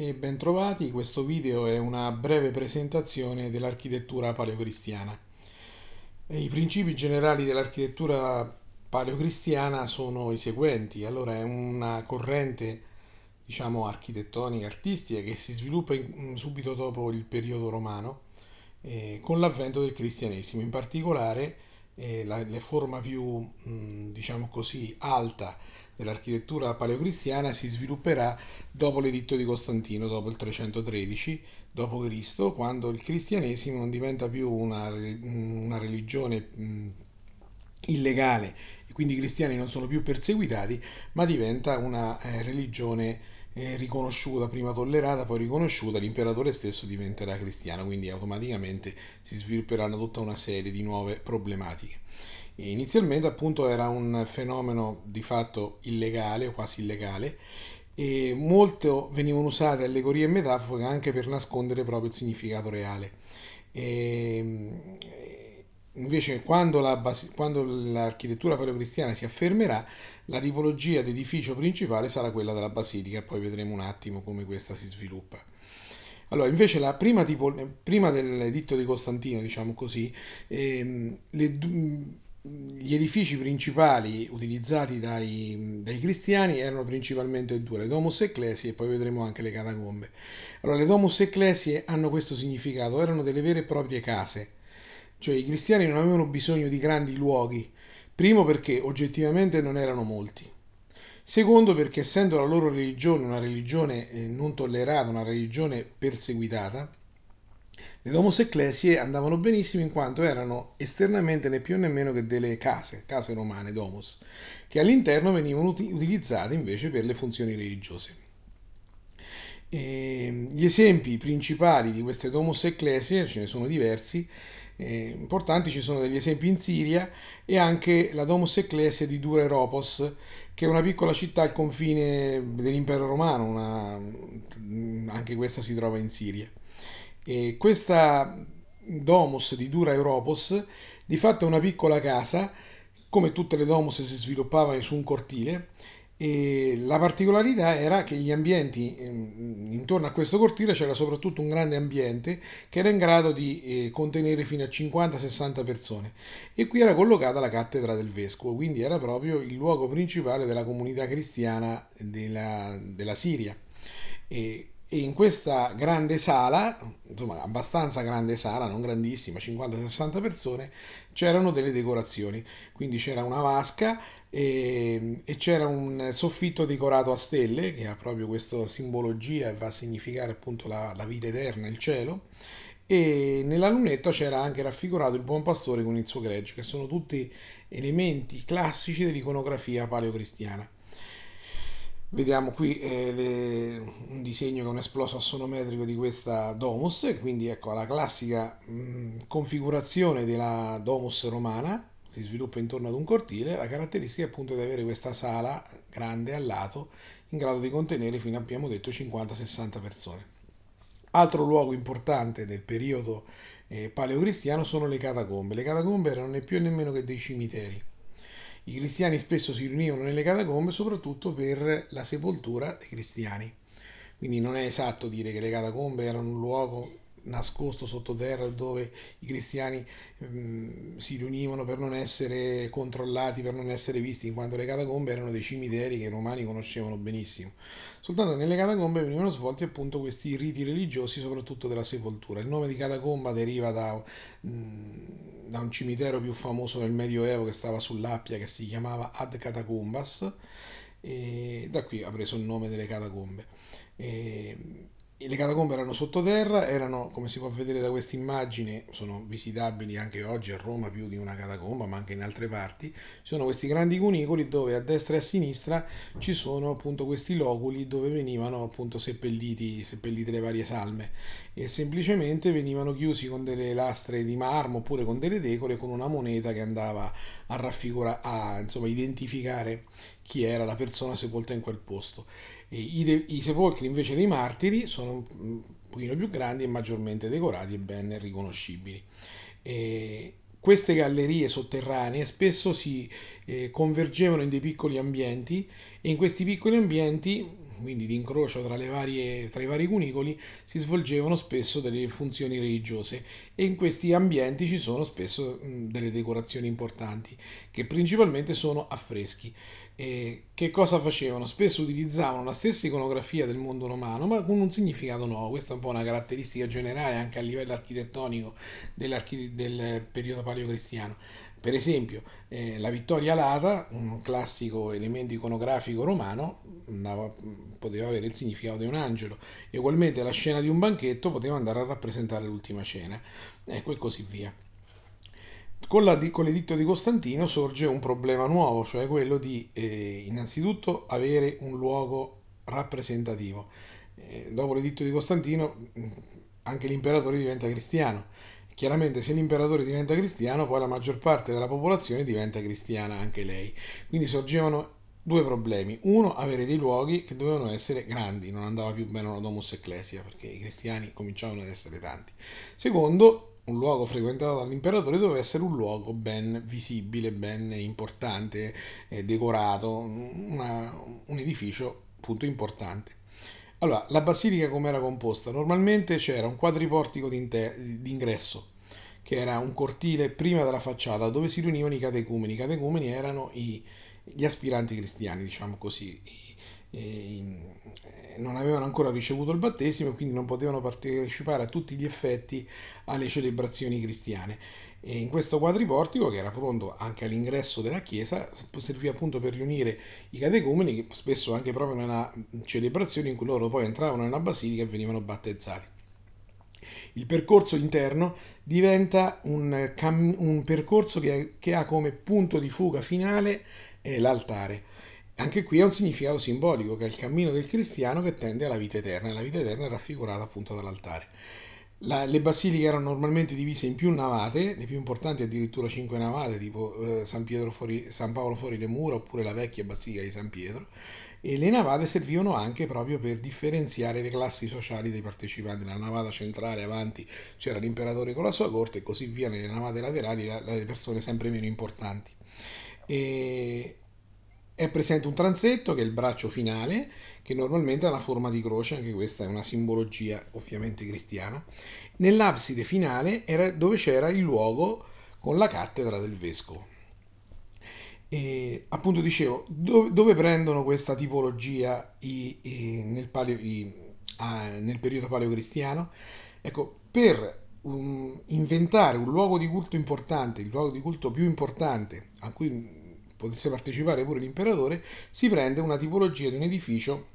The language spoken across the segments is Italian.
e bentrovati, questo video è una breve presentazione dell'architettura paleocristiana. I principi generali dell'architettura paleocristiana sono i seguenti. Allora, è una corrente, diciamo, architettonica, artistica che si sviluppa in, subito dopo il periodo romano eh, con l'avvento del cristianesimo. In particolare, eh, la, forma più, mh, diciamo così, alta dell'architettura paleocristiana si svilupperà dopo l'editto di Costantino, dopo il 313 d.C., quando il cristianesimo non diventa più una, una religione mh, illegale e quindi i cristiani non sono più perseguitati, ma diventa una eh, religione eh, riconosciuta, prima tollerata, poi riconosciuta, l'imperatore stesso diventerà cristiano, quindi automaticamente si svilupperanno tutta una serie di nuove problematiche. Inizialmente appunto era un fenomeno di fatto illegale quasi illegale e molto venivano usate allegorie e metafore anche per nascondere proprio il significato reale. E, invece quando, la, quando l'architettura paleocristiana si affermerà, la tipologia d'edificio principale sarà quella della basilica, poi vedremo un attimo come questa si sviluppa. Allora, invece, la prima, tipo, prima dell'editto di Costantino, diciamo così, ehm, le, gli edifici principali utilizzati dai, dai, cristiani erano principalmente due, le Domus Ecclesiae e poi vedremo anche le catacombe. Allora, le Domus Ecclesiae hanno questo significato, erano delle vere e proprie case, cioè i cristiani non avevano bisogno di grandi luoghi, primo perché oggettivamente non erano molti, secondo perché essendo la loro religione una religione eh, non tollerata, una religione perseguitata, le domus ecclesiae andavano benissimo in quanto erano esternamente né più né meno che delle case, case romane, domus, che all'interno venivano utilizzate invece per le funzioni religiose. E gli esempi principali di queste domus ecclesiae, ce ne sono diversi, eh, importanti, ci sono degli esempi in Siria e anche la domus ecclesia di Dura Europos, che è una piccola città al confine dell'impero romano, una, anche questa si trova in Siria. E questa domus di Dura Europos di fatto è una piccola casa, come tutte le domus si sviluppava su un cortile e la particolarità era che gli ambienti mm, intorno a questo cortile c'era soprattutto un grande ambiente che era in grado di eh, contenere fino a 50-60 persone e qui era collocata la cattedra del vescovo, quindi era proprio il luogo principale della comunità cristiana della, della Siria. E e in questa grande sala, insomma abbastanza grande sala, non grandissima, 50-60 persone, c'erano delle decorazioni, quindi c'era una vasca e, e, c'era un soffitto decorato a stelle che ha proprio questa simbologia e va a significare appunto la, la vita eterna, il cielo, e nella lunetta c'era anche raffigurato il buon pastore con il suo gregge, che sono tutti elementi classici dell'iconografia paleocristiana. Vediamo qui eh, le, un disegno con esploso assonometrico di questa domus, quindi ecco la classica mh, configurazione della domus romana, si sviluppa intorno ad un cortile, la caratteristica è appunto di avere questa sala grande al lato in grado di contenere fino a abbiamo detto 50-60 persone. Altro luogo importante del periodo eh, paleocristiano sono le catacombe. Le catacombe erano né più né meno che dei cimiteri i cristiani spesso si riunivano nelle catacombe soprattutto per la sepoltura dei cristiani. Quindi non è esatto dire che le catacombe erano un luogo nascosto sottoterra dove i cristiani mh, mm, si riunivano per non essere controllati, per non essere visti, in quanto le catacombe erano dei cimiteri che i romani conoscevano benissimo. Soltanto nelle catacombe venivano svolti appunto questi riti religiosi, soprattutto della sepoltura. Il nome di catacomba deriva da... Mh, mm, da un cimitero più famoso del Medioevo che stava sull'Appia che si chiamava Ad Catacombas e da qui ha preso il nome delle catacombe. E le catacombe erano sottoterra, erano, come si può vedere da questa immagine, sono visitabili anche oggi a Roma più di una catacomba, ma anche in altre parti. Ci sono questi grandi cunicoli dove a destra e a sinistra ci sono appunto questi loculi dove venivano appunto seppelliti, seppellite le varie salme e semplicemente venivano chiusi con delle lastre di marmo oppure con delle decore con una moneta che andava a raffigurare, a insomma identificare chi era la persona sepolta in quel posto. I, de- I, sepolcri invece dei martiri sono un pochino più grandi e maggiormente decorati e ben riconoscibili. E queste gallerie sotterranee spesso si eh, convergevano in dei piccoli ambienti e in questi piccoli ambienti quindi di incrocio tra, varie, tra, i vari cunicoli, si svolgevano spesso delle funzioni religiose e in questi ambienti ci sono spesso delle decorazioni importanti, che principalmente sono affreschi. E che cosa facevano? Spesso utilizzavano la stessa iconografia del mondo romano, ma con un significato nuovo. Questa è un po' una caratteristica generale anche a livello architettonico del periodo paleocristiano. Per esempio, eh, la Vittoria Alata, un classico elemento iconografico romano, andava, poteva avere il significato di un angelo, e ugualmente la scena di un banchetto poteva andare a rappresentare l'ultima cena, ecco e così via. Con, la, con l'editto di Costantino sorge un problema nuovo, cioè quello di eh, innanzitutto avere un luogo rappresentativo. Eh, dopo l'editto di Costantino anche l'imperatore diventa cristiano. Chiaramente se l'imperatore diventa cristiano, poi la maggior parte della popolazione diventa cristiana anche lei. Quindi sorgevano due problemi. Uno, avere dei luoghi che dovevano essere grandi, non andava più bene una domus ecclesia perché i cristiani cominciavano ad essere tanti. Secondo, un luogo frequentato dall'imperatore doveva essere un luogo ben visibile, ben importante, eh, decorato, una, un edificio appunto importante. Allora, la basilica come era composta? Normalmente c'era un quadriportico d'ingresso, che era un cortile prima della facciata dove si riunivano i catecumeni. I catecumeni erano i, gli aspiranti cristiani, diciamo così, i, non avevano ancora ricevuto il battesimo e quindi non potevano partecipare a tutti gli effetti alle celebrazioni cristiane. E in questo quadriportico, che era pronto anche all'ingresso della chiesa, serviva appunto per riunire i catecumeni, che spesso anche proprio nella celebrazione in cui loro poi entravano nella basilica e venivano battezzati. Il percorso interno diventa un, cam- un percorso che, che, ha come punto di fuga finale eh, l'altare anche qui ha un significato simbolico, che è il cammino del cristiano che tende alla vita eterna, e la vita eterna è raffigurata appunto dall'altare. La, le basiliche erano normalmente divise in più navate, le più importanti addirittura cinque navate, tipo eh, San, fuori, San, Paolo fuori le mura oppure la vecchia basilica di San Pietro, e le navate servivano anche proprio per differenziare le classi sociali dei partecipanti. Nella navata centrale avanti c'era l'imperatore con la sua corte e così via, nelle navate laterali le persone sempre meno importanti. E è presente un transetto che è il braccio finale, che normalmente ha la forma di croce, anche questa è una simbologia ovviamente cristiana. Nell'abside finale era dove c'era il luogo con la cattedra del vescovo. E appunto dicevo, dove, dove prendono questa tipologia i, i, nel, paleo, i, ah, nel, periodo paleocristiano? Ecco, per um, inventare un luogo di culto importante, il luogo di culto più importante a cui potesse partecipare pure l'imperatore, si prende una tipologia di un edificio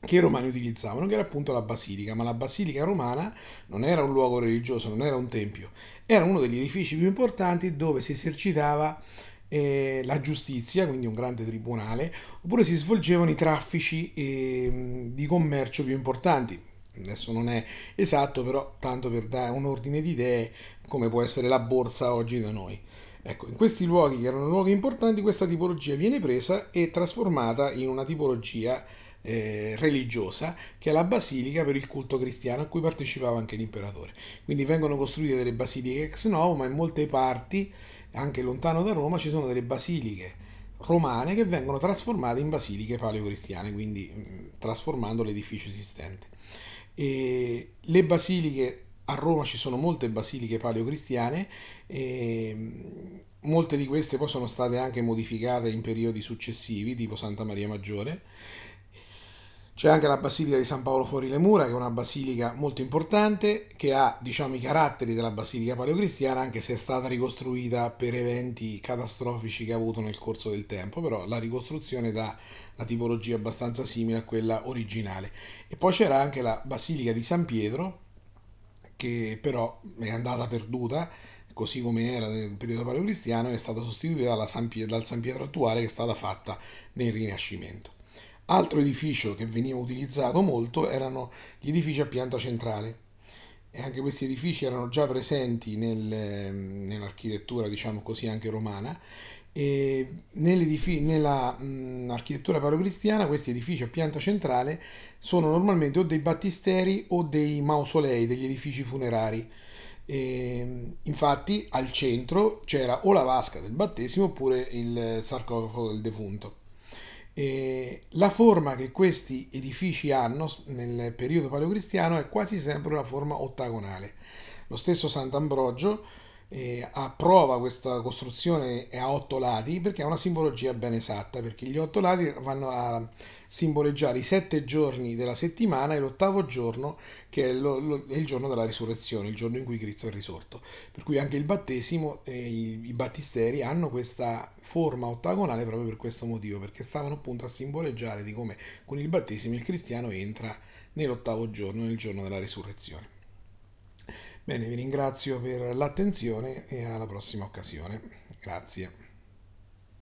che i romani utilizzavano, che era appunto la basilica, ma la basilica romana non era un luogo religioso, non era un tempio, era uno degli edifici più importanti dove si esercitava eh, la giustizia, quindi un grande tribunale, oppure si svolgevano i traffici eh, di commercio più importanti. Adesso non è esatto, però tanto per dare un ordine di idee come può essere la borsa oggi da noi. Ecco, in questi luoghi che erano luoghi importanti, questa tipologia viene presa e trasformata in una tipologia eh, religiosa che è la basilica per il culto cristiano a cui partecipava anche l'imperatore. Quindi vengono costruite delle basiliche ex novo, ma in molte parti, anche lontano da Roma, ci sono delle basiliche romane che vengono trasformate in basiliche paleocristiane, quindi mh, mm, trasformando l'edificio esistente. E le basiliche a Roma ci sono molte basiliche paleocristiane e molte di queste poi sono state anche modificate in periodi successivi, tipo Santa Maria Maggiore. C'è anche la Basilica di San Paolo fuori le mura, che è una basilica molto importante, che ha diciamo, i caratteri della basilica paleocristiana, anche se è stata ricostruita per eventi catastrofici che ha avuto nel corso del tempo, però la ricostruzione dà la tipologia abbastanza simile a quella originale. E poi c'era anche la Basilica di San Pietro, che però è andata perduta, così come era nel periodo paleocristiano, è stata sostituita dal San Pietro attuale che è stata fatta nel Rinascimento. Altro edificio che veniva utilizzato molto erano gli edifici a pianta centrale. E anche questi edifici erano già presenti nel, nell'architettura, diciamo così, anche romana, e nella mh, architettura paleocristiana questi edifici a pianta centrale sono normalmente o dei battisteri o dei mausolei, degli edifici funerari. E, infatti al centro c'era o la vasca del battesimo oppure il sarcofago del defunto. E la forma che questi edifici hanno nel periodo paleocristiano è quasi sempre una forma ottagonale. Lo stesso Sant'Ambrogio eh, approva questa costruzione a otto lati perché ha una simbologia ben esatta, perché gli otto lati vanno a simboleggiare i sette giorni della settimana e l'ottavo giorno che è, lo, lo, è il giorno della risurrezione, il giorno in cui Cristo è risorto. Per cui anche il battesimo e i, i battisteri hanno questa forma ottagonale proprio per questo motivo, perché stavano appunto a simboleggiare di come con il battesimo il cristiano entra nell'ottavo giorno, nel giorno della risurrezione. Bene, vi ringrazio per l'attenzione e alla prossima occasione. Grazie.